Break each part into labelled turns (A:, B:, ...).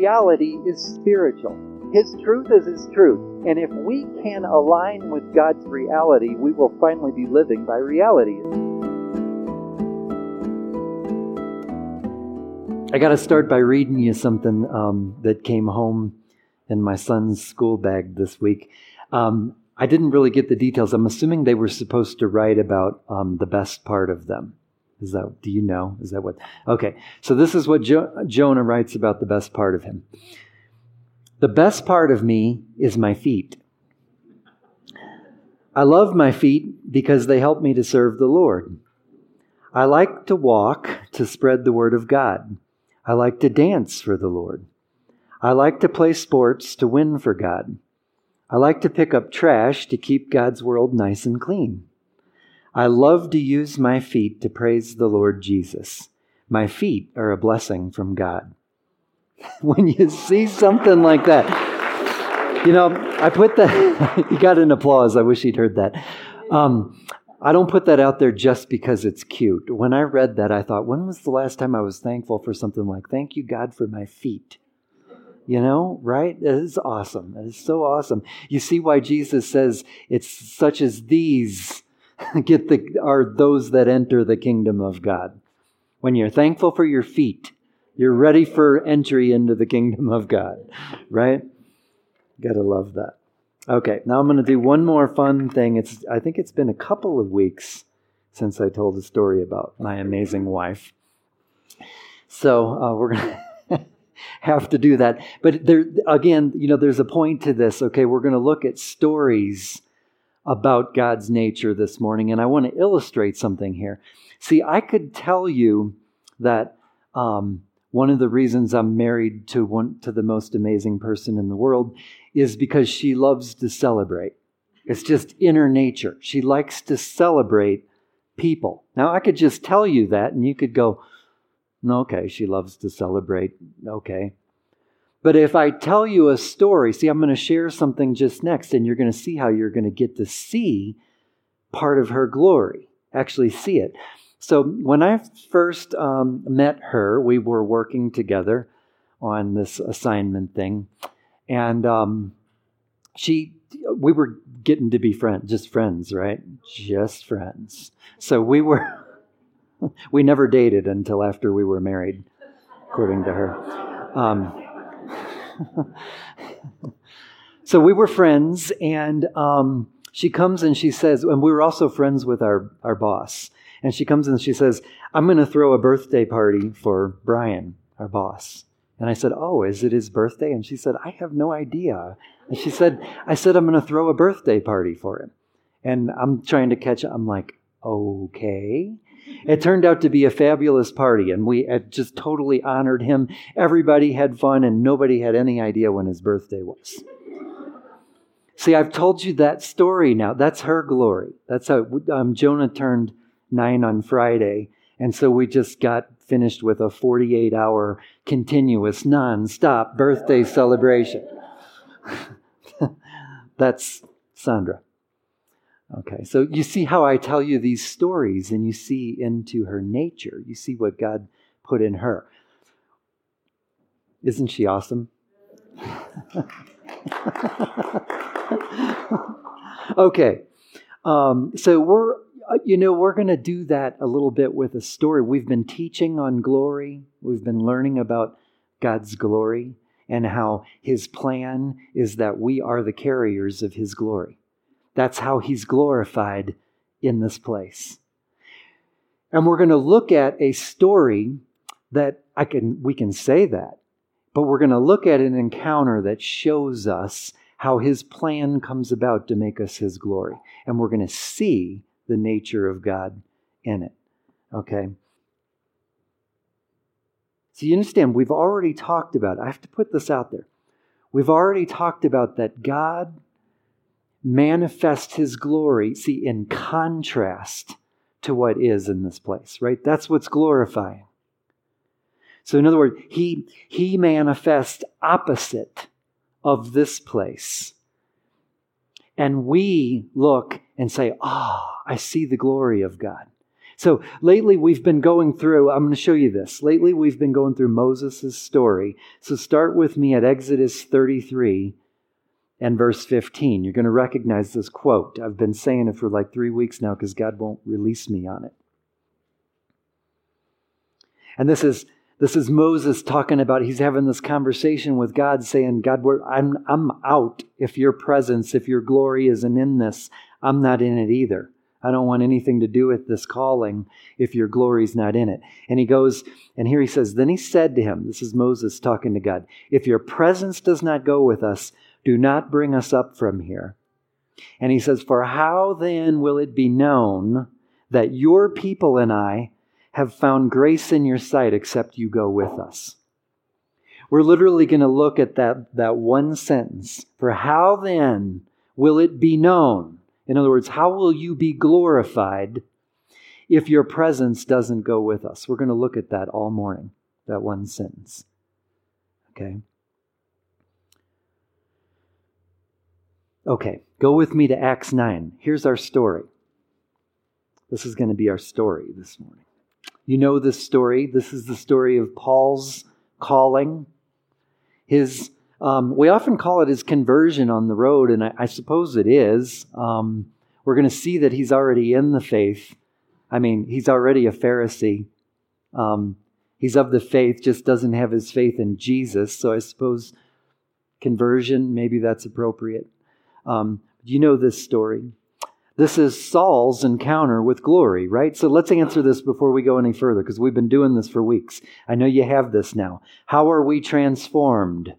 A: reality is spiritual. His truth is His truth. And if we can align with God's reality, we will finally be living by reality. I got to start by reading you something um, that came home in my son's school bag this week. Um, I didn't really get the details. I'm assuming they were supposed to write about um, the best part of them. Is that, do you know? Is that what? Okay. So this is what jo- Jonah writes about the best part of him. The best part of me is my feet. I love my feet because they help me to serve the Lord. I like to walk to spread the word of God. I like to dance for the Lord. I like to play sports to win for God. I like to pick up trash to keep God's world nice and clean. I love to use my feet to praise the Lord Jesus. My feet are a blessing from God. when you see something like that, you know, I put that, you got an applause. I wish he'd heard that. Um, I don't put that out there just because it's cute. When I read that, I thought, when was the last time I was thankful for something like, thank you, God, for my feet? You know, right? It is awesome. It is so awesome. You see why Jesus says it's such as these get the are those that enter the kingdom of God. When you're thankful for your feet, you're ready for entry into the kingdom of God, right? Gotta love that. Okay, now I'm going to do one more fun thing. It's I think it's been a couple of weeks since I told a story about my amazing wife. So uh, we're going to have to do that. But there again, you know, there's a point to this. Okay, we're going to look at stories about God's nature this morning, and I want to illustrate something here. See, I could tell you that um, one of the reasons I'm married to one to the most amazing person in the world is because she loves to celebrate. It's just in her nature. She likes to celebrate people. Now, I could just tell you that, and you could go, okay, she loves to celebrate. Okay. But if I tell you a story, see, I'm going to share something just next, and you're going to see how you're going to get to see part of her glory, actually see it. So, when I first um, met her, we were working together on this assignment thing. And um, she, we were getting to be friends, just friends, right? Just friends. So we were, we never dated until after we were married, according to her. Um, so we were friends, and um, she comes and she says, and we were also friends with our, our boss. And she comes and she says, I'm going to throw a birthday party for Brian, our boss. And I said, Oh, is it his birthday? And she said, I have no idea. And she said, I said, I'm going to throw a birthday party for him. And I'm trying to catch I'm like, okay. It turned out to be a fabulous party, and we just totally honored him. Everybody had fun, and nobody had any idea when his birthday was. See, I've told you that story now. That's her glory. That's how um, Jonah turned nine on Friday. And so we just got finished with a 48 hour continuous non-stop birthday celebration. That's Sandra. Okay, so you see how I tell you these stories and you see into her nature. You see what God put in her. Isn't she awesome? okay, um, so we're uh, you know, we're going to do that a little bit with a story. We've been teaching on glory, we've been learning about God's glory and how His plan is that we are the carriers of His glory. That's how He's glorified in this place. And we're going to look at a story that I can, we can say that, but we're going to look at an encounter that shows us how His plan comes about to make us His glory. And we're going to see the nature of God in it. Okay? So you understand, we've already talked about, I have to put this out there. We've already talked about that God manifests his glory, see, in contrast to what is in this place, right? That's what's glorifying. So, in other words, he, he manifests opposite of this place. And we look and say, Ah, oh, I see the glory of God. So lately we've been going through, I'm going to show you this. Lately we've been going through Moses' story. So start with me at Exodus 33 and verse 15. You're going to recognize this quote. I've been saying it for like three weeks now because God won't release me on it. And this is this is Moses talking about he's having this conversation with God, saying, God, I'm, I'm out if your presence, if your glory isn't in this. I'm not in it either. I don't want anything to do with this calling if your glory's not in it. And he goes, and here he says, Then he said to him, This is Moses talking to God, If your presence does not go with us, do not bring us up from here. And he says, For how then will it be known that your people and I have found grace in your sight except you go with us? We're literally going to look at that, that one sentence. For how then will it be known? In other words, how will you be glorified if your presence doesn't go with us? We're going to look at that all morning, that one sentence. Okay? Okay, go with me to Acts 9. Here's our story. This is going to be our story this morning. You know this story. This is the story of Paul's calling. His, um, we often call it his conversion on the road, and I, I suppose it is. Um, we're going to see that he's already in the faith. I mean, he's already a Pharisee. Um, he's of the faith, just doesn't have his faith in Jesus. So I suppose conversion, maybe that's appropriate. Um, you know this story. This is Saul's encounter with glory, right? So let's answer this before we go any further because we've been doing this for weeks. I know you have this now. How are we transformed?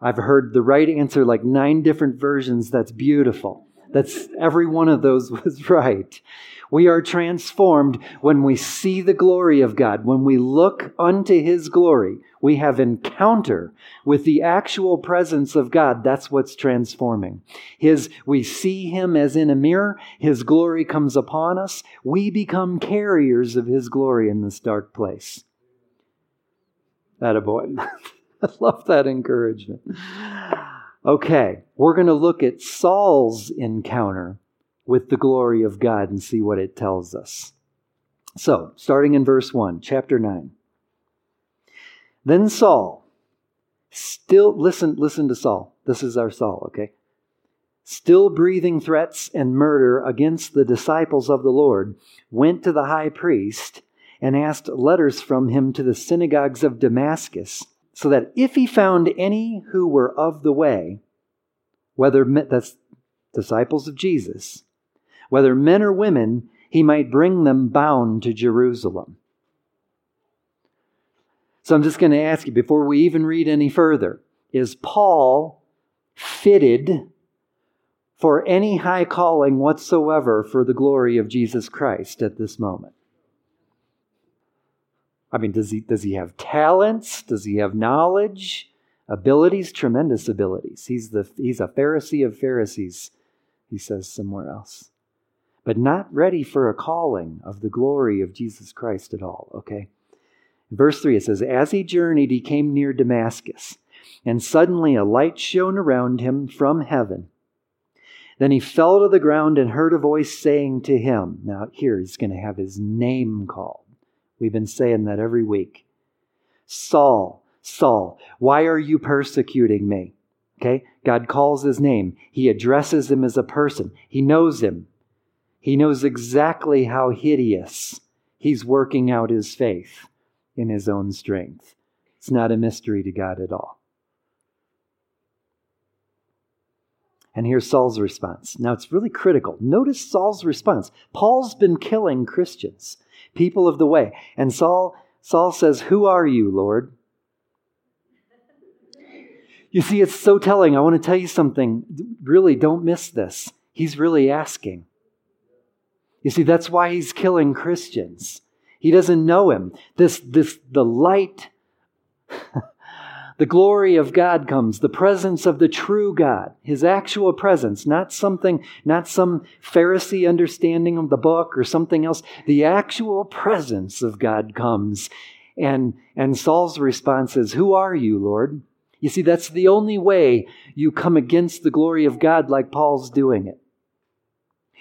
A: I've heard the right answer like nine different versions. That's beautiful. That's every one of those was right. We are transformed when we see the glory of God. When we look unto his glory, we have encounter with the actual presence of God. That's what's transforming. His, we see him as in a mirror. His glory comes upon us. We become carriers of his glory in this dark place. That a boy. I love that encouragement. Okay, we're going to look at Saul's encounter with the glory of God and see what it tells us. So, starting in verse 1, chapter 9. Then Saul, still listen listen to Saul. This is our Saul, okay? Still breathing threats and murder against the disciples of the Lord, went to the high priest and asked letters from him to the synagogues of Damascus so that if he found any who were of the way, whether that's disciples of Jesus, whether men or women, he might bring them bound to Jerusalem. So I'm just going to ask you before we even read any further is Paul fitted for any high calling whatsoever for the glory of Jesus Christ at this moment? I mean, does he, does he have talents? Does he have knowledge? Abilities? Tremendous abilities. He's, the, he's a Pharisee of Pharisees, he says somewhere else. But not ready for a calling of the glory of Jesus Christ at all, okay? verse 3, it says, As he journeyed, he came near Damascus, and suddenly a light shone around him from heaven. Then he fell to the ground and heard a voice saying to him, Now, here he's going to have his name called. We've been saying that every week. Saul, Saul, why are you persecuting me? Okay? God calls his name. He addresses him as a person. He knows him. He knows exactly how hideous he's working out his faith in his own strength. It's not a mystery to God at all. And here's Saul's response. Now it's really critical. Notice Saul's response. Paul's been killing Christians people of the way. And Saul, Saul says, Who are you, Lord? You see, it's so telling. I want to tell you something. Really, don't miss this. He's really asking. You see, that's why he's killing Christians. He doesn't know him. This, this, the light the glory of God comes, the presence of the true God, his actual presence, not something, not some Pharisee understanding of the book or something else. The actual presence of God comes. And, and Saul's response is, Who are you, Lord? You see, that's the only way you come against the glory of God like Paul's doing it.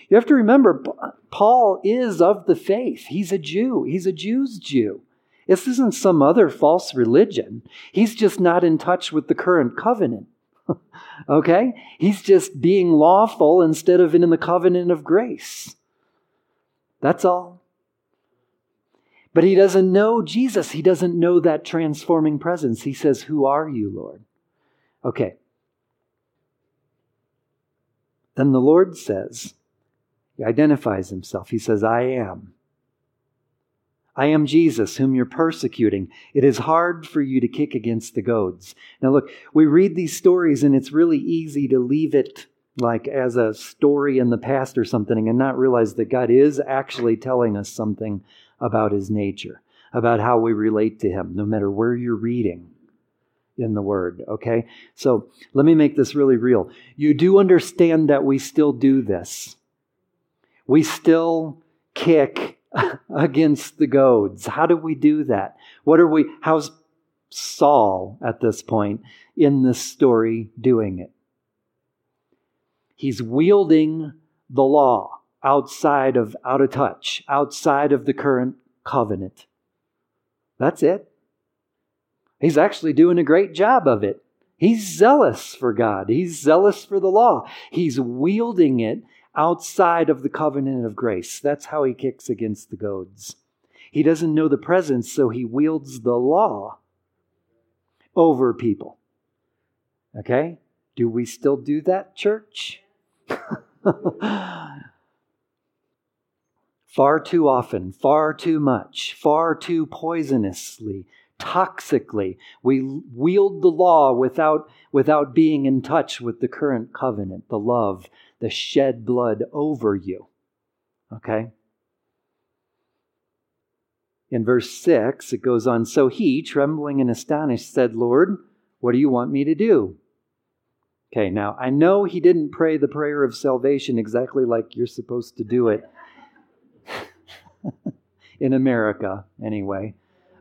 A: You have to remember, Paul is of the faith. He's a Jew, he's a Jew's Jew. This isn't some other false religion. He's just not in touch with the current covenant. okay? He's just being lawful instead of in the covenant of grace. That's all. But he doesn't know Jesus. He doesn't know that transforming presence. He says, Who are you, Lord? Okay. Then the Lord says, He identifies himself. He says, I am. I am Jesus, whom you're persecuting. It is hard for you to kick against the goads. Now, look, we read these stories, and it's really easy to leave it like as a story in the past or something and not realize that God is actually telling us something about his nature, about how we relate to him, no matter where you're reading in the Word, okay? So let me make this really real. You do understand that we still do this. We still kick against the goads. How do we do that? What are we, how's Saul at this point in this story doing it? He's wielding the law outside of, out of touch, outside of the current covenant. That's it. He's actually doing a great job of it. He's zealous for God. He's zealous for the law. He's wielding it outside of the covenant of grace. That's how he kicks against the goads. He doesn't know the presence, so he wields the law over people. Okay? Do we still do that, church? far too often, far too much, far too poisonously, toxically. We wield the law without, without being in touch with the current covenant, the love, the shed blood over you. Okay? In verse 6, it goes on So he, trembling and astonished, said, Lord, what do you want me to do? Okay, now I know he didn't pray the prayer of salvation exactly like you're supposed to do it in America, anyway.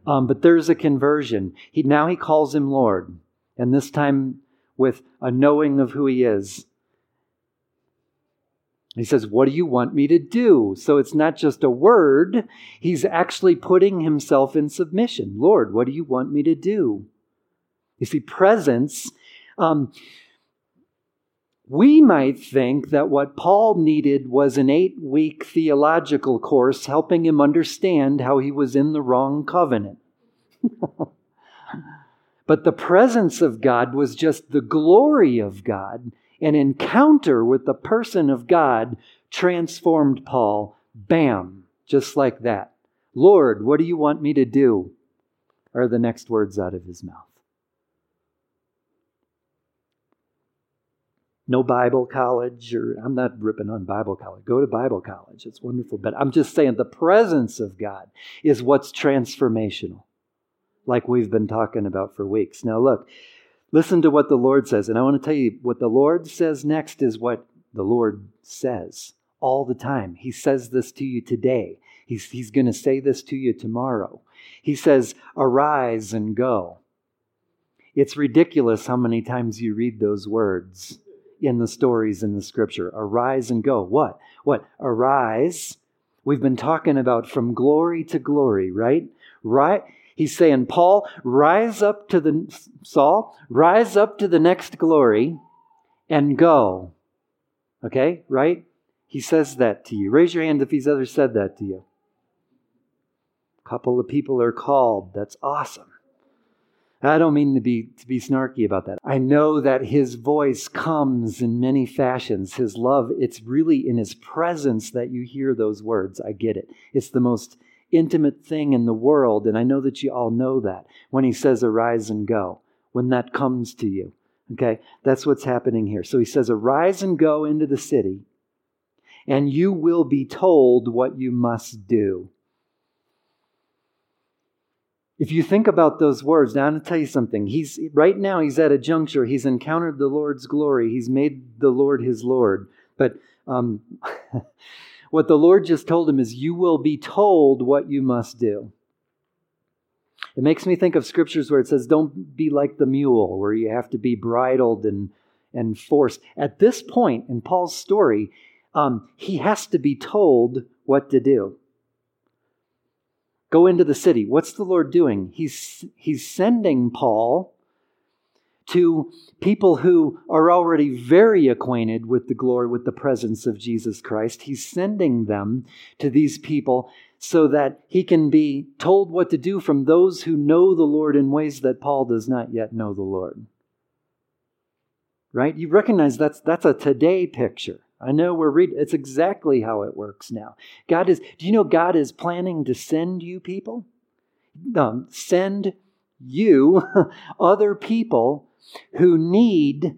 A: Um, but there's a conversion. He, now he calls him Lord, and this time with a knowing of who he is. He says, What do you want me to do? So it's not just a word, he's actually putting himself in submission. Lord, what do you want me to do? You see, presence. Um, we might think that what Paul needed was an eight week theological course helping him understand how he was in the wrong covenant. but the presence of God was just the glory of God. An encounter with the person of God transformed Paul. Bam, just like that. Lord, what do you want me to do? Are the next words out of his mouth. no Bible college, or I'm not ripping on Bible college. Go to Bible college. It's wonderful. But I'm just saying the presence of God is what's transformational, like we've been talking about for weeks. Now, look, listen to what the Lord says. And I want to tell you what the Lord says next is what the Lord says all the time. He says this to you today, He's, he's going to say this to you tomorrow. He says, Arise and go. It's ridiculous how many times you read those words in the stories in the scripture. Arise and go. What? What? Arise. We've been talking about from glory to glory, right? Right? He's saying, Paul, rise up to the Saul, rise up to the next glory and go. Okay, right? He says that to you. Raise your hand if he's ever said that to you. A couple of people are called. That's awesome. I don't mean to be, to be snarky about that. I know that his voice comes in many fashions. His love, it's really in his presence that you hear those words. I get it. It's the most intimate thing in the world, and I know that you all know that when he says, Arise and go, when that comes to you. Okay? That's what's happening here. So he says, Arise and go into the city, and you will be told what you must do. If you think about those words, now I'm going to tell you something. He's right now he's at a juncture. He's encountered the Lord's glory. He's made the Lord his Lord. But um, what the Lord just told him is, "You will be told what you must do." It makes me think of scriptures where it says, "Don't be like the mule, where you have to be bridled and and forced." At this point in Paul's story, um, he has to be told what to do. Go into the city. What's the Lord doing? He's, he's sending Paul to people who are already very acquainted with the glory, with the presence of Jesus Christ. He's sending them to these people so that he can be told what to do from those who know the Lord in ways that Paul does not yet know the Lord. Right? You recognize that's that's a today picture. I know we're reading it's exactly how it works now. God is do you know God is planning to send you people? Um, send you other people who need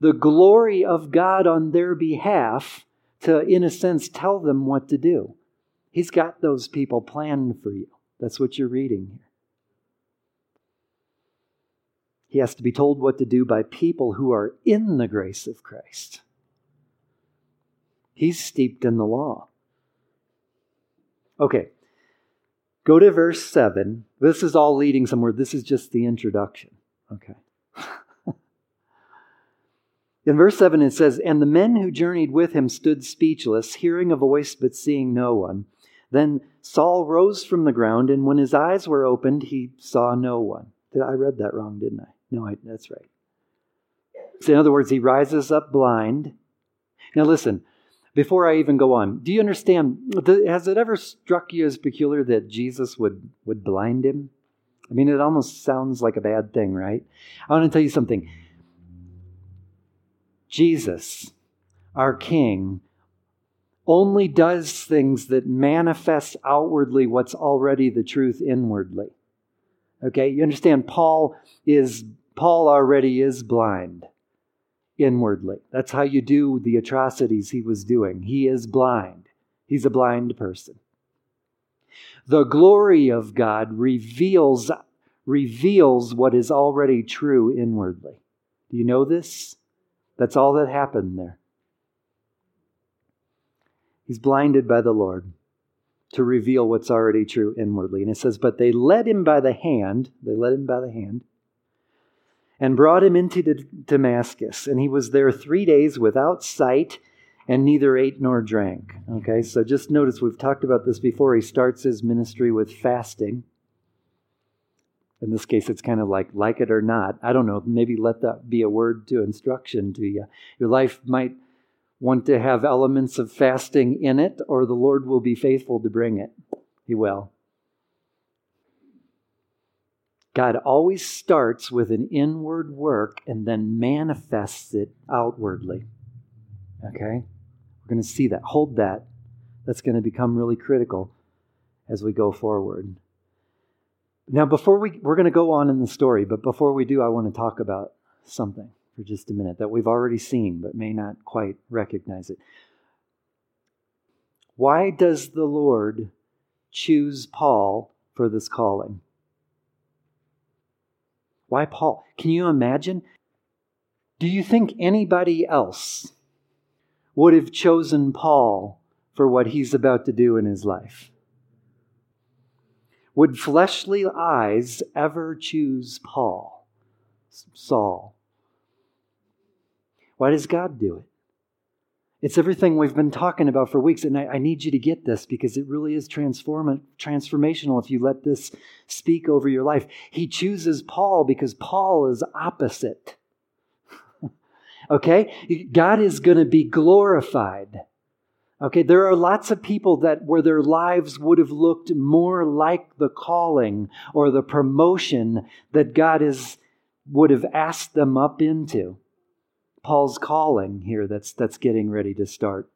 A: the glory of God on their behalf to, in a sense, tell them what to do. He's got those people planned for you. That's what you're reading here. He has to be told what to do by people who are in the grace of Christ. He's steeped in the law. Okay, go to verse 7. This is all leading somewhere. This is just the introduction. Okay. In verse 7, it says, And the men who journeyed with him stood speechless, hearing a voice but seeing no one. Then Saul rose from the ground, and when his eyes were opened, he saw no one. Did I read that wrong, didn't I? No, I, that's right. So in other words, he rises up blind. Now listen, before I even go on, do you understand? Has it ever struck you as peculiar that Jesus would, would blind him? I mean, it almost sounds like a bad thing, right? I want to tell you something. Jesus, our King, only does things that manifest outwardly what's already the truth inwardly. Okay, you understand Paul is Paul already is blind inwardly. That's how you do the atrocities he was doing. He is blind. He's a blind person. The glory of God reveals reveals what is already true inwardly. Do you know this? That's all that happened there. He's blinded by the Lord to reveal what's already true inwardly. And it says, But they led him by the hand, they led him by the hand, and brought him into Damascus. And he was there three days without sight and neither ate nor drank. Okay, so just notice we've talked about this before. He starts his ministry with fasting. In this case, it's kind of like like it or not. I don't know. Maybe let that be a word to instruction to you. Your life might want to have elements of fasting in it, or the Lord will be faithful to bring it. He will. God always starts with an inward work and then manifests it outwardly. Okay? We're going to see that. Hold that. That's going to become really critical as we go forward. Now, before we, we're going to go on in the story, but before we do, I want to talk about something for just a minute that we've already seen but may not quite recognize it. Why does the Lord choose Paul for this calling? Why Paul? Can you imagine? Do you think anybody else would have chosen Paul for what he's about to do in his life? Would fleshly eyes ever choose Paul, Saul? Why does God do it? It's everything we've been talking about for weeks, and I, I, need you to get this because it really is transform- transformational if you let this speak over your life. He chooses Paul because Paul is opposite. okay? God is going to be glorified. Okay, there are lots of people that where their lives would have looked more like the calling or the promotion that God is would have asked them up into. Paul's calling here that's, that's getting ready to start.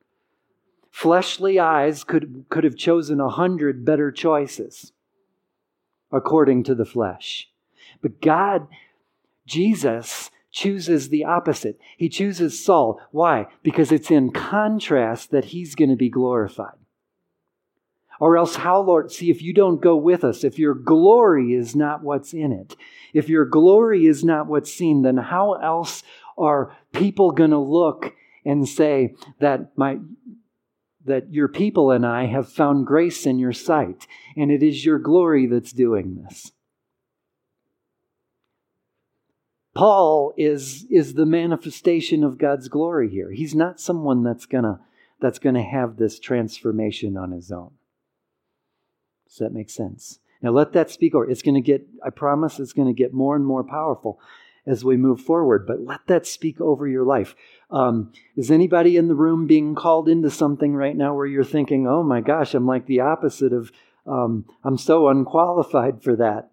A: Fleshly eyes could, could have chosen a hundred better choices according to the flesh. But God, Jesus, chooses the opposite. He chooses Saul. Why? Because it's in contrast that he's going to be glorified. Or else, how, Lord? See, if you don't go with us, if your glory is not what's in it, if your glory is not what's seen, then how else are people going to look and say that my that your people and I have found grace in your sight, and it is your glory that's doing this. Paul is, is the manifestation of God's glory here. He's not someone that's gonna that's to have this transformation on his own. Does that make sense? Now let that speak over. It's to get, I promise, it's to get more and more powerful as we move forward, but let that speak over your life. Um, is anybody in the room being called into something right now where you're thinking, oh my gosh, I'm like the opposite of, um, I'm so unqualified for that?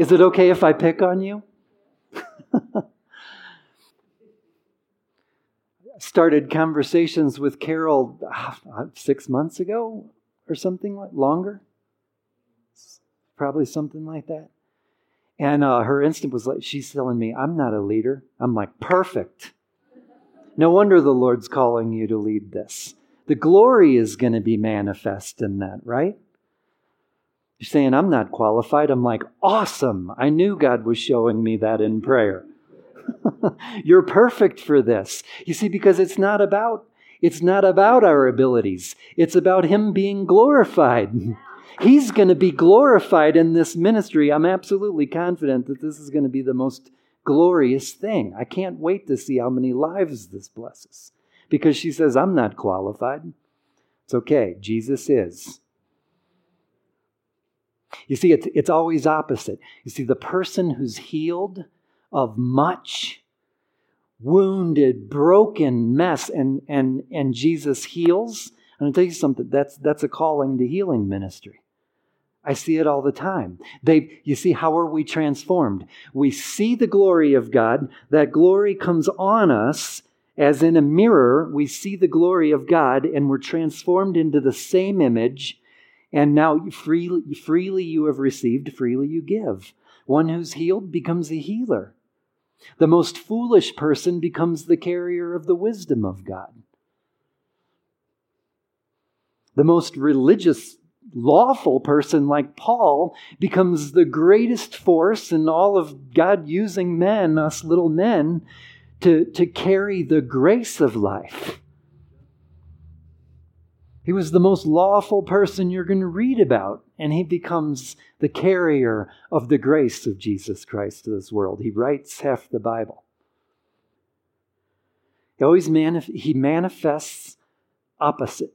A: Is it okay if I pick on you? Started conversations with Carol uh, six months ago or something like longer. Probably something like that. And uh, her instant was like, she's telling me, I'm not a leader. I'm like, perfect. No wonder the Lord's calling you to lead this. The glory is going to be manifest in that, right? Saying, I'm not qualified. I'm like, awesome. I knew God was showing me that in prayer. You're perfect for this. You see, because it's not about it's not about our abilities. It's about Him being glorified. He's going to be glorified in this ministry. I'm absolutely confident that this is going to be the most glorious thing. I can't wait to see how many lives this blesses. Because she says, I'm not qualified. It's okay. Jesus is. You see, it's, it's always opposite. You see, the person who's healed of much, wounded, broken mess, and, and, and Jesus heals, I'm to tell you something. That's, that's a calling to healing ministry. I see it all the time. They, you see, how are we transformed? We see the glory of God. That glory comes on us as in a mirror. We see the glory of God and we're transformed into the same image. And now freely, freely you have received, freely you give. One who's healed becomes a healer. The most foolish person becomes the carrier of the wisdom of God. The most religious lawful person like Paul becomes the greatest force in all of God using men, us little men, to, to carry the grace of life. He was the most lawful person you're going to read about, and he becomes the carrier of the grace of Jesus Christ to this world. He writes half the Bible. He always manif- he manifests opposite.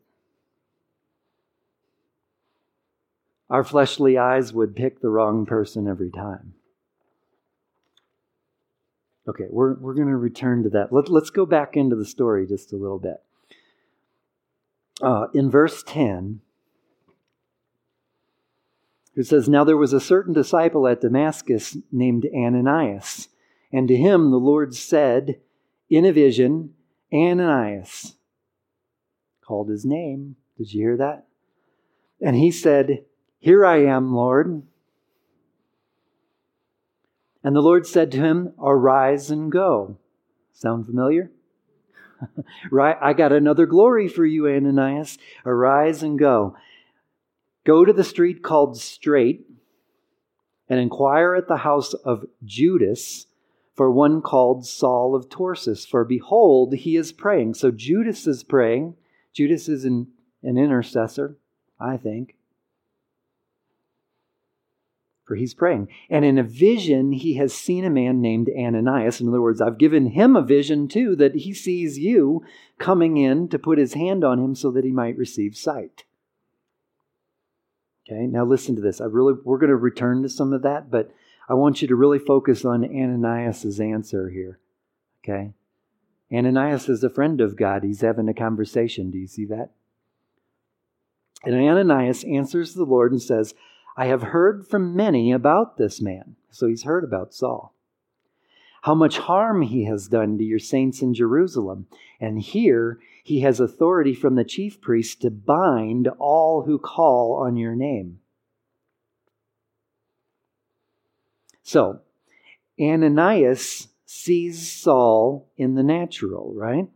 A: Our fleshly eyes would pick the wrong person every time. Okay, we're, we're going to return to that. Let, let's go back into the story just a little bit. Uh, in verse 10, it says, Now there was a certain disciple at Damascus named Ananias, and to him the Lord said in a vision, Ananias, called his name. Did you hear that? And he said, here I am, Lord. And the Lord said to him, Arise and go. Sound familiar? Right? I got another glory for you, Ananias. Arise and go. Go to the street called Straight and inquire at the house of Judas for one called Saul of Tarsus. For behold, he is praying. So Judas is praying. Judas is an, an intercessor, I think for he's praying. And in a vision, he has seen a man named Ananias. In other words, I've given him a vision too that he sees you coming in to put his hand on him so that he might receive sight. Okay, now listen to this. I really we're going to return to some of that, but I want you to really focus on Ananias's answer here. Okay? Ananias is a friend of God. He's having a conversation. Do you see that? And Ananias answers the Lord and says, I have heard from many about this man. So he's heard about Saul. How much harm he has done to your saints in Jerusalem. And here he has authority from the chief priest to bind all who call on your name. So, Ananias sees Saul in the natural, right?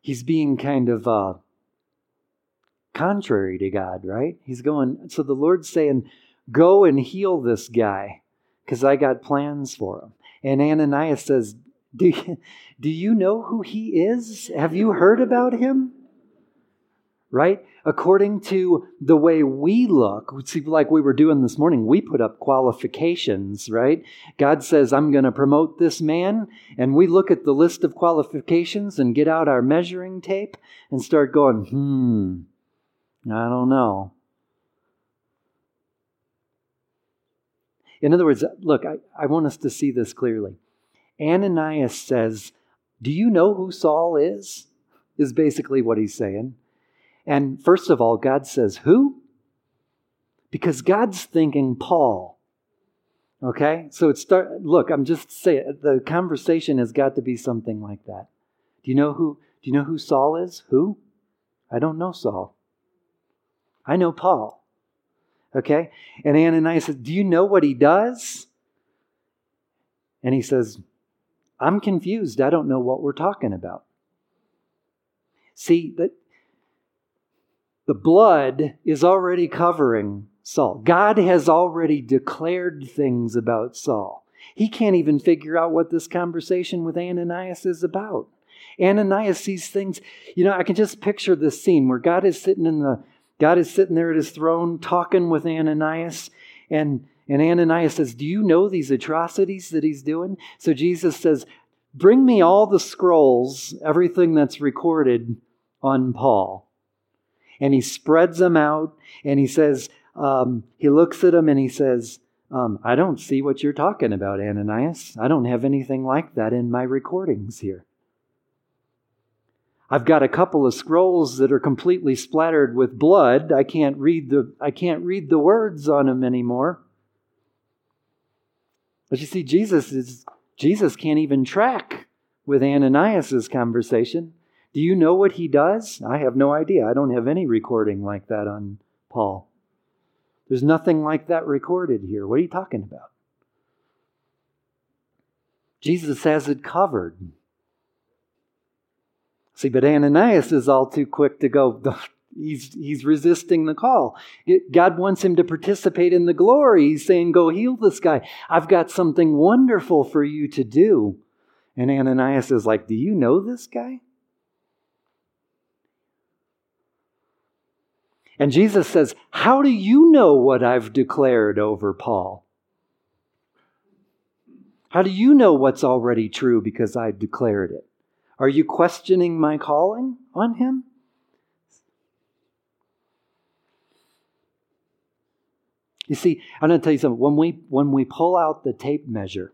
A: He's being kind of uh, contrary to God, right? He's going, so the Lord's saying, Go and heal this guy because I got plans for him. And Ananias says, do you, do you know who he is? Have you heard about him? right? According to the way we look, like we were doing this morning, we put up qualifications, right? God says, I'm going to promote this man. And we look at the list of qualifications and get out our measuring tape and start going, hmm, I don't know. In other words, look, I, I want us to see this clearly. Ananias says, Do you know who Saul is? Is basically what he's saying. And first of all, God says, Who? Because God's thinking Paul. Okay? So it start look, I'm just saying the conversation has got to be something like that. Do you know who do you know who Saul is? Who? I don't know Saul. I know Paul. Okay? And Ananias says, Do you know what he does? And he says, I'm confused. I don't know what we're talking about. See, that the blood is already covering Saul. God has already declared things about Saul. He can't even figure out what this conversation with Ananias is about. Ananias sees things, you know, I can just picture this scene where God is sitting in the God is sitting there at his throne talking with Ananias and and Ananias says, "Do you know these atrocities that he's doing?" So Jesus says, "Bring me all the scrolls, everything that's recorded on Paul." and he spreads them out and he says, um, he looks at them and he says, um, I don't see what you're talking about, Ananias. I don't have anything like that in my recordings here. I've got a couple of scrolls that are completely splattered with blood. I can't read the I can't read the words on them anymore. But you see, Jesus is Jesus can't even track with Ananias's conversation. Do you know what he does? I have no idea. I don't have any recording like that on Paul. There's nothing like that recorded here. What are you talking about? Jesus has it covered. See, but Ananias is all too quick to go, he's, he's resisting the call. God wants him to participate in the glory. He's saying, Go heal this guy. I've got something wonderful for you to do. And Ananias is like, Do you know this guy? And Jesus says, How do you know what I've declared over Paul? How do you know what's already true because I've declared it? Are you questioning my calling on him? You see, I'm going to tell you something. When we, when we pull out the tape measure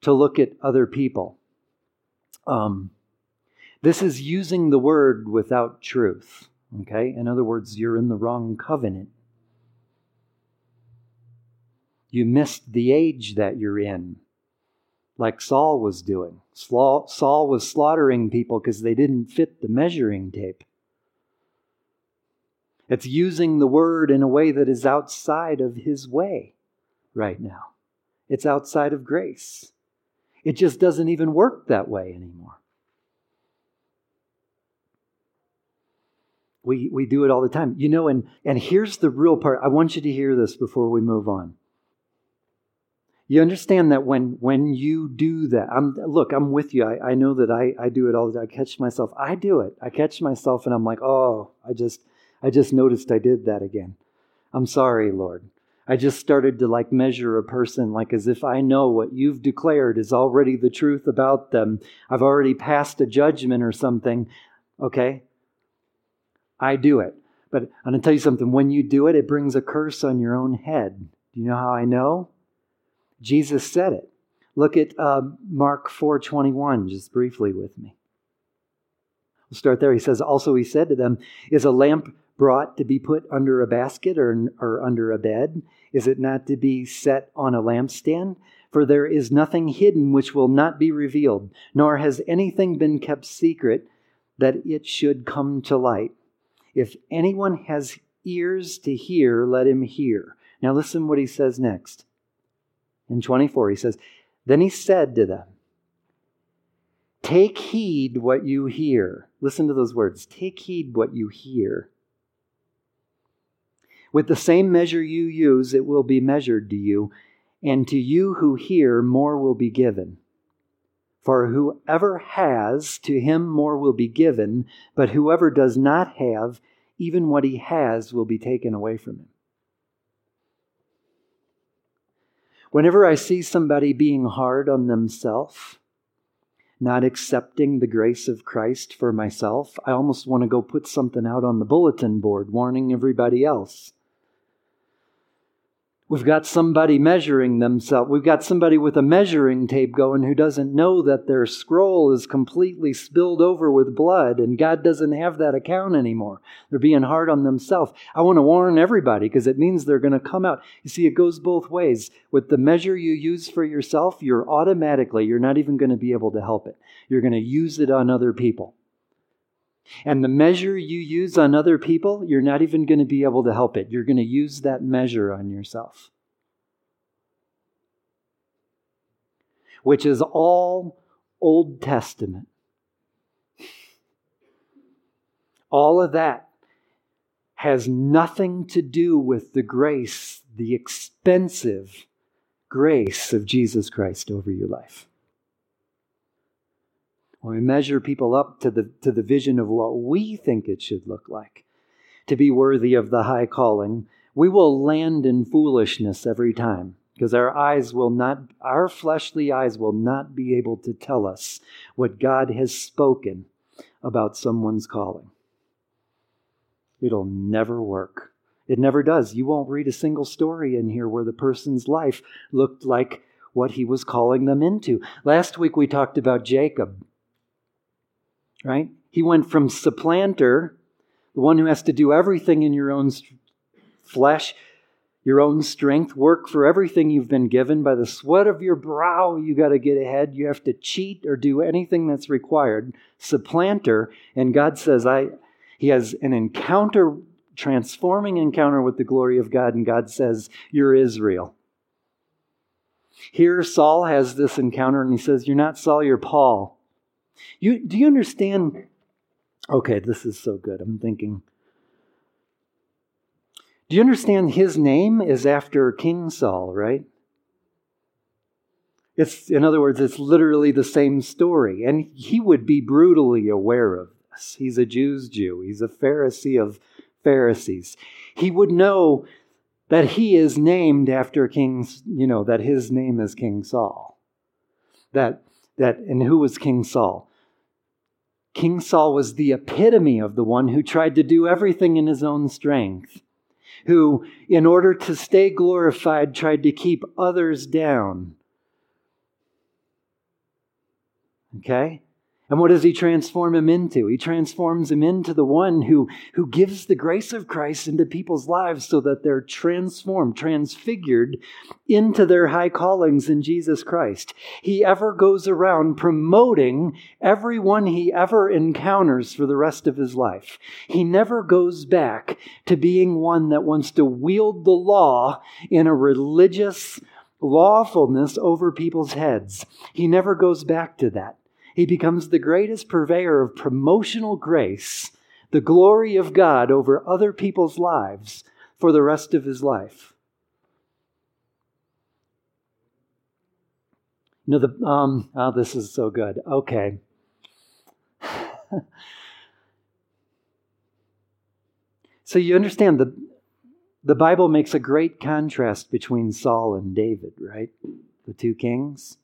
A: to look at other people, um, this is using the word without truth. Okay? In other words, you're in the wrong covenant. You missed the age that you're in, like Saul was doing. Saul was slaughtering people because they didn't fit the measuring tape. It's using the word in a way that is outside of his way right now. It's outside of grace. It just doesn't even work that way anymore. We, we do it all the time. You know, and, and here's the real part. I want you to hear this before we move on. You understand that when when you do that, I'm look, I'm with you. I, I know that I, I do it all the time. I catch myself. I do it. I catch myself and I'm like, oh, I just I just noticed I did that again. I'm sorry, Lord. I just started to like measure a person like as if I know what you've declared is already the truth about them. I've already passed a judgment or something. Okay? I do it. But I'm going to tell you something. When you do it, it brings a curse on your own head. Do you know how I know? Jesus said it. Look at uh, Mark 4:21 just briefly with me. We'll start there. He says, Also, he said to them, Is a lamp brought to be put under a basket or, or under a bed? Is it not to be set on a lampstand? For there is nothing hidden which will not be revealed, nor has anything been kept secret that it should come to light. If anyone has ears to hear, let him hear. Now listen what he says next. In 24, he says, Then he said to them, Take heed what you hear. Listen to those words. Take heed what you hear. With the same measure you use, it will be measured to you, and to you who hear, more will be given. For whoever has, to him more will be given, but whoever does not have, even what he has will be taken away from him. Whenever I see somebody being hard on themselves, not accepting the grace of Christ for myself, I almost want to go put something out on the bulletin board warning everybody else. We've got somebody measuring themselves. We've got somebody with a measuring tape going who doesn't know that their scroll is completely spilled over with blood and God doesn't have that account anymore. They're being hard on themselves. I want to warn everybody because it means they're going to come out. You see, it goes both ways. With the measure you use for yourself, you're automatically, you're not even going to be able to help it. You're going to use it on other people. And the measure you use on other people, you're not even going to be able to help it. You're going to use that measure on yourself. Which is all Old Testament. All of that has nothing to do with the grace, the expensive grace of Jesus Christ over your life. When we measure people up to the, to the vision of what we think it should look like to be worthy of the high calling, we will land in foolishness every time because our eyes will not, our fleshly eyes will not be able to tell us what God has spoken about someone's calling. It'll never work. It never does. You won't read a single story in here where the person's life looked like what he was calling them into. Last week we talked about Jacob right? He went from supplanter, the one who has to do everything in your own flesh, your own strength, work for everything you've been given by the sweat of your brow. You got to get ahead. You have to cheat or do anything that's required. Supplanter, and God says, I. He has an encounter, transforming encounter with the glory of God, and God says, You're Israel. Here, Saul has this encounter, and he says, You're not Saul, you're Paul. You, do you understand? Okay, this is so good. I'm thinking. Do you understand his name is after King Saul, right? It's, in other words, it's literally the same story. And he would be brutally aware of this. He's a Jew's Jew, he's a Pharisee of Pharisees. He would know that he is named after King, you know, that his name is King Saul. That, that, and who was King Saul? King Saul was the epitome of the one who tried to do everything in his own strength, who, in order to stay glorified, tried to keep others down. Okay? And what does he transform him into? He transforms him into the one who, who gives the grace of Christ into people's lives so that they're transformed, transfigured into their high callings in Jesus Christ. He ever goes around promoting everyone he ever encounters for the rest of his life. He never goes back to being one that wants to wield the law in a religious lawfulness over people's heads. He never goes back to that. He becomes the greatest purveyor of promotional grace, the glory of God over other people's lives for the rest of his life. You know, the, um, oh, this is so good. Okay. so you understand the, the Bible makes a great contrast between Saul and David, right? The two kings.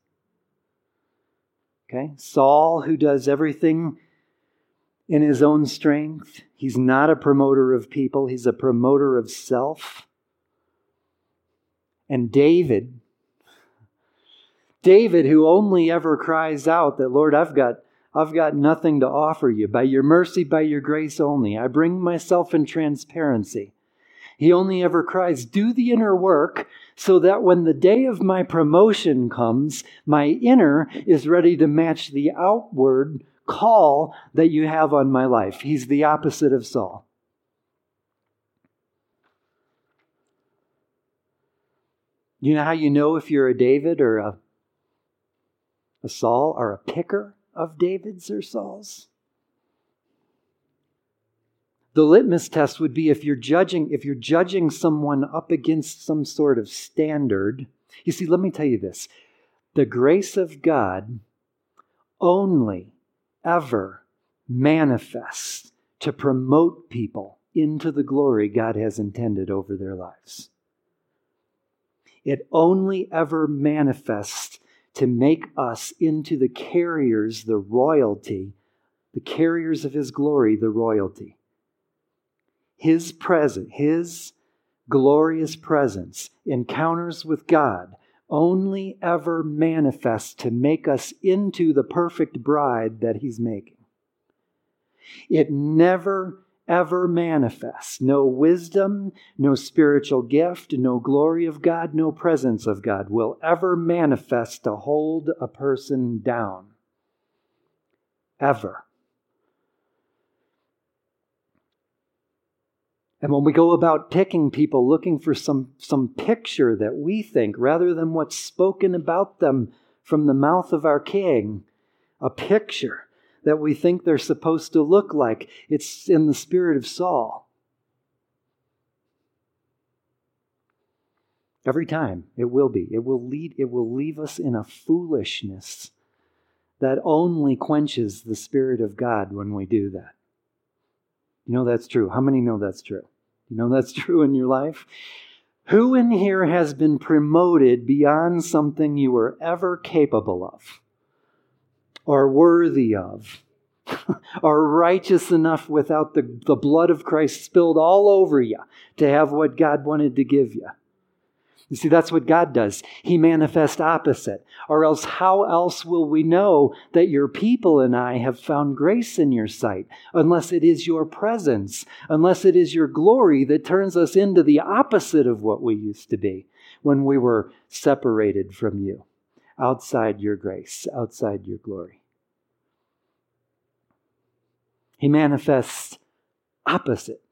A: Okay? Saul, who does everything in his own strength, he's not a promoter of people, he's a promoter of self. And David, David, who only ever cries out that, Lord, I've got, I've got nothing to offer you. By your mercy, by your grace only. I bring myself in transparency. He only ever cries, Do the inner work so that when the day of my promotion comes, my inner is ready to match the outward call that you have on my life. He's the opposite of Saul. You know how you know if you're a David or a, a Saul or a picker of David's or Saul's? The litmus test would be if you're judging if you're judging someone up against some sort of standard you see let me tell you this the grace of god only ever manifests to promote people into the glory God has intended over their lives. It only ever manifests to make us into the carriers, the royalty, the carriers of His glory, the royalty. His presence, His glorious presence, encounters with God only ever manifest to make us into the perfect bride that He's making. It never ever manifests. No wisdom, no spiritual gift, no glory of God, no presence of God will ever manifest to hold a person down. Ever. And when we go about picking people, looking for some, some picture that we think, rather than what's spoken about them from the mouth of our King, a picture that we think they're supposed to look like, it's in the spirit of Saul. Every time it will be. It will lead it will leave us in a foolishness that only quenches the spirit of God when we do that. You know that's true. How many know that's true? You know that's true in your life? Who in here has been promoted beyond something you were ever capable of or worthy of or righteous enough without the, the blood of Christ spilled all over you to have what God wanted to give you? You see, that's what God does. He manifests opposite. Or else, how else will we know that your people and I have found grace in your sight? Unless it is your presence, unless it is your glory that turns us into the opposite of what we used to be when we were separated from you, outside your grace, outside your glory. He manifests opposite.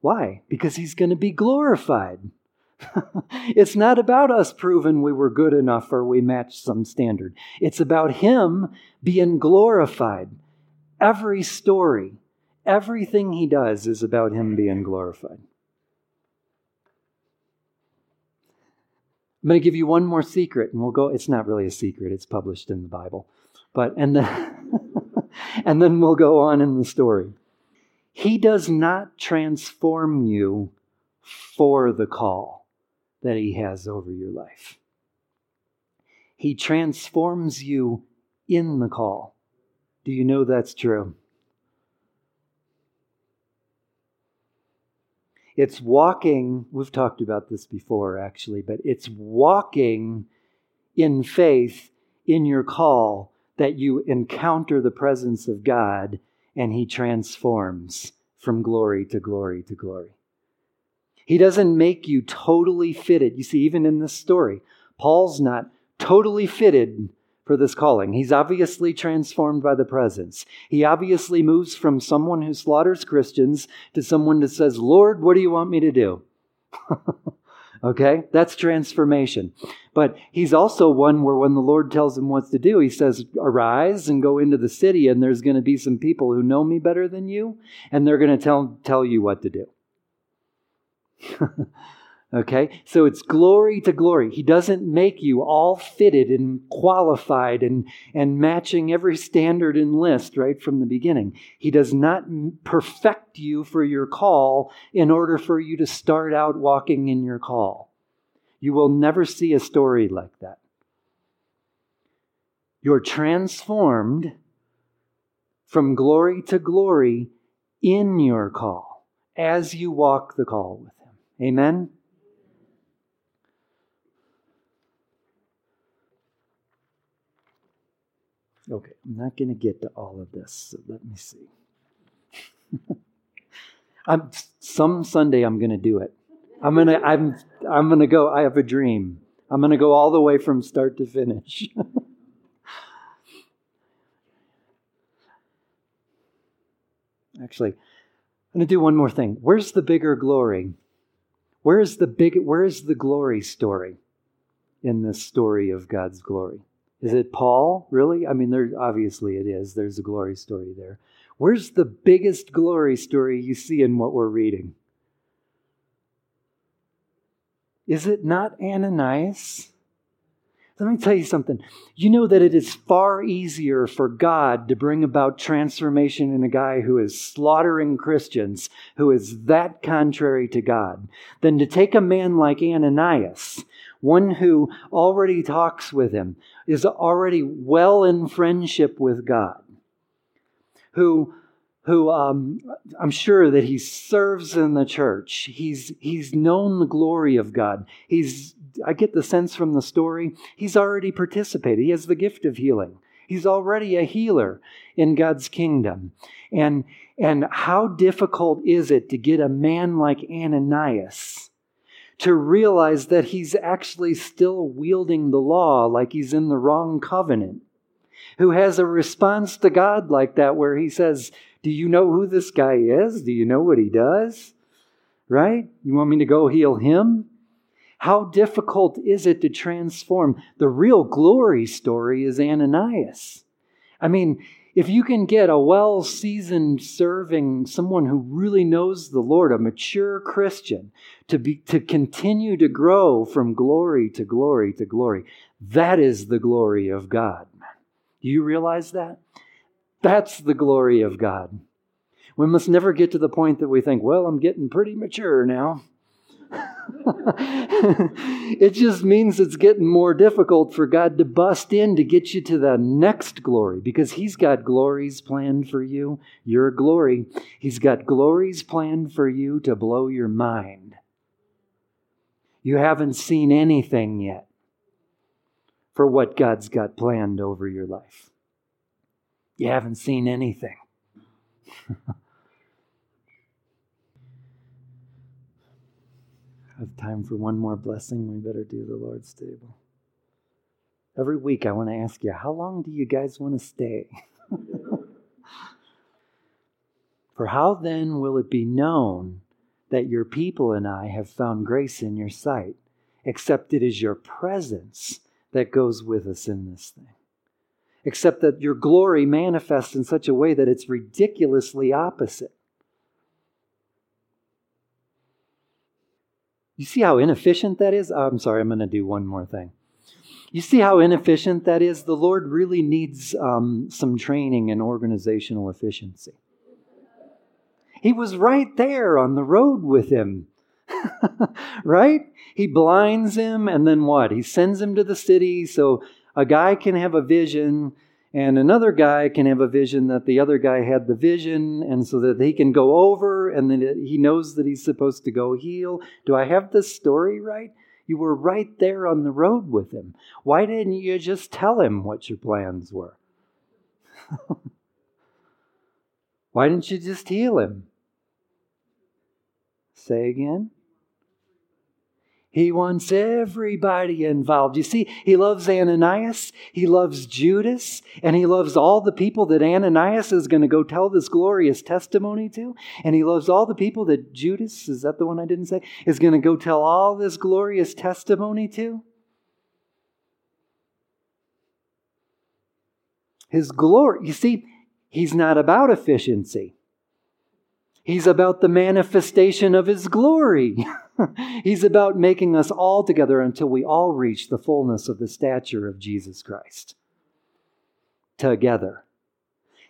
A: Why? Because he's going to be glorified. it's not about us proving we were good enough or we matched some standard. It's about Him being glorified. Every story, everything He does is about Him being glorified. I'm going to give you one more secret, and we'll go. It's not really a secret, it's published in the Bible. But, and then, and then we'll go on in the story. He does not transform you for the call that He has over your life. He transforms you in the call. Do you know that's true? It's walking, we've talked about this before actually, but it's walking in faith in your call that you encounter the presence of God and He transforms from glory to glory to glory. He doesn't make you totally fitted. You see, even in this story, Paul's not totally fitted for this calling. He's obviously transformed by the presence. He obviously moves from someone who slaughters Christians to someone that says, Lord, what do you want me to do? okay, that's transformation. But he's also one where when the Lord tells him what to do, he says, Arise and go into the city, and there's going to be some people who know me better than you, and they're going to tell, tell you what to do. okay? So it's glory to glory. He doesn't make you all fitted and qualified and, and matching every standard and list right from the beginning. He does not perfect you for your call in order for you to start out walking in your call. You will never see a story like that. You're transformed from glory to glory in your call as you walk the call with Amen? Okay, I'm not going to get to all of this, so let me see. I'm, some Sunday I'm going to do it. I'm going to I'm I'm going to go I have a dream. I'm going to go all the way from start to finish. Actually, I'm going to do one more thing. Where's the bigger glory? Where is the big where is the glory story in this story of God's glory? Is it Paul? Really? I mean, there obviously it is. There's a glory story there. Where's the biggest glory story you see in what we're reading? Is it not Ananias? Let me tell you something. You know that it is far easier for God to bring about transformation in a guy who is slaughtering Christians, who is that contrary to God, than to take a man like Ananias, one who already talks with him, is already well in friendship with God, who who um, I'm sure that he serves in the church. He's he's known the glory of God. He's I get the sense from the story, he's already participated. He has the gift of healing. He's already a healer in God's kingdom. And, and how difficult is it to get a man like Ananias to realize that he's actually still wielding the law like he's in the wrong covenant? Who has a response to God like that where he says, Do you know who this guy is? Do you know what he does? Right? You want me to go heal him? How difficult is it to transform? The real glory story is Ananias. I mean, if you can get a well seasoned serving, someone who really knows the Lord, a mature Christian, to, be, to continue to grow from glory to glory to glory, that is the glory of God. Do you realize that? That's the glory of God. We must never get to the point that we think, well, I'm getting pretty mature now. it just means it's getting more difficult for God to bust in to get you to the next glory because He's got glories planned for you. Your glory. He's got glories planned for you to blow your mind. You haven't seen anything yet for what God's got planned over your life. You haven't seen anything. have time for one more blessing, we better do the Lord's table. Every week, I want to ask you, how long do you guys want to stay? for how then will it be known that your people and I have found grace in your sight, except it is your presence that goes with us in this thing? Except that your glory manifests in such a way that it's ridiculously opposite. You see how inefficient that is? Oh, I'm sorry, I'm going to do one more thing. You see how inefficient that is? The Lord really needs um, some training in organizational efficiency. He was right there on the road with him, right? He blinds him, and then what? He sends him to the city so a guy can have a vision and another guy can have a vision that the other guy had the vision, and so that he can go over and then he knows that he's supposed to go heal. Do I have this story right? You were right there on the road with him. Why didn't you just tell him what your plans were? Why didn't you just heal him? Say again. He wants everybody involved. You see, he loves Ananias, he loves Judas, and he loves all the people that Ananias is going to go tell this glorious testimony to. And he loves all the people that Judas, is that the one I didn't say, is going to go tell all this glorious testimony to. His glory, you see, he's not about efficiency. He's about the manifestation of his glory. He's about making us all together until we all reach the fullness of the stature of Jesus Christ. Together.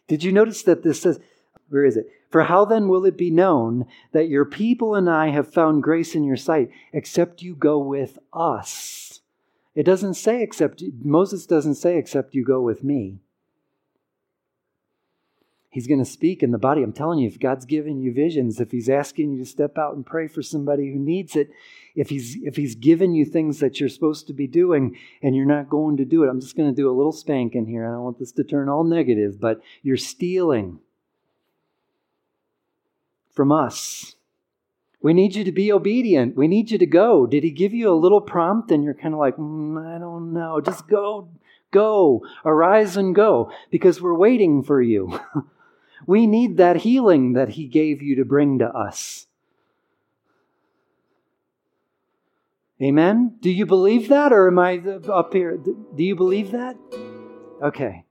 A: Did you notice that this says, where is it? For how then will it be known that your people and I have found grace in your sight, except you go with us? It doesn't say except, Moses doesn't say except you go with me. He's going to speak in the body. I'm telling you, if God's giving you visions, if He's asking you to step out and pray for somebody who needs it, if He's if He's given you things that you're supposed to be doing and you're not going to do it, I'm just going to do a little spanking here. I don't want this to turn all negative, but you're stealing from us. We need you to be obedient. We need you to go. Did He give you a little prompt and you're kind of like, mm, I don't know. Just go, go, arise and go because we're waiting for you. We need that healing that He gave you to bring to us. Amen? Do you believe that, or am I up here? Do you believe that? Okay.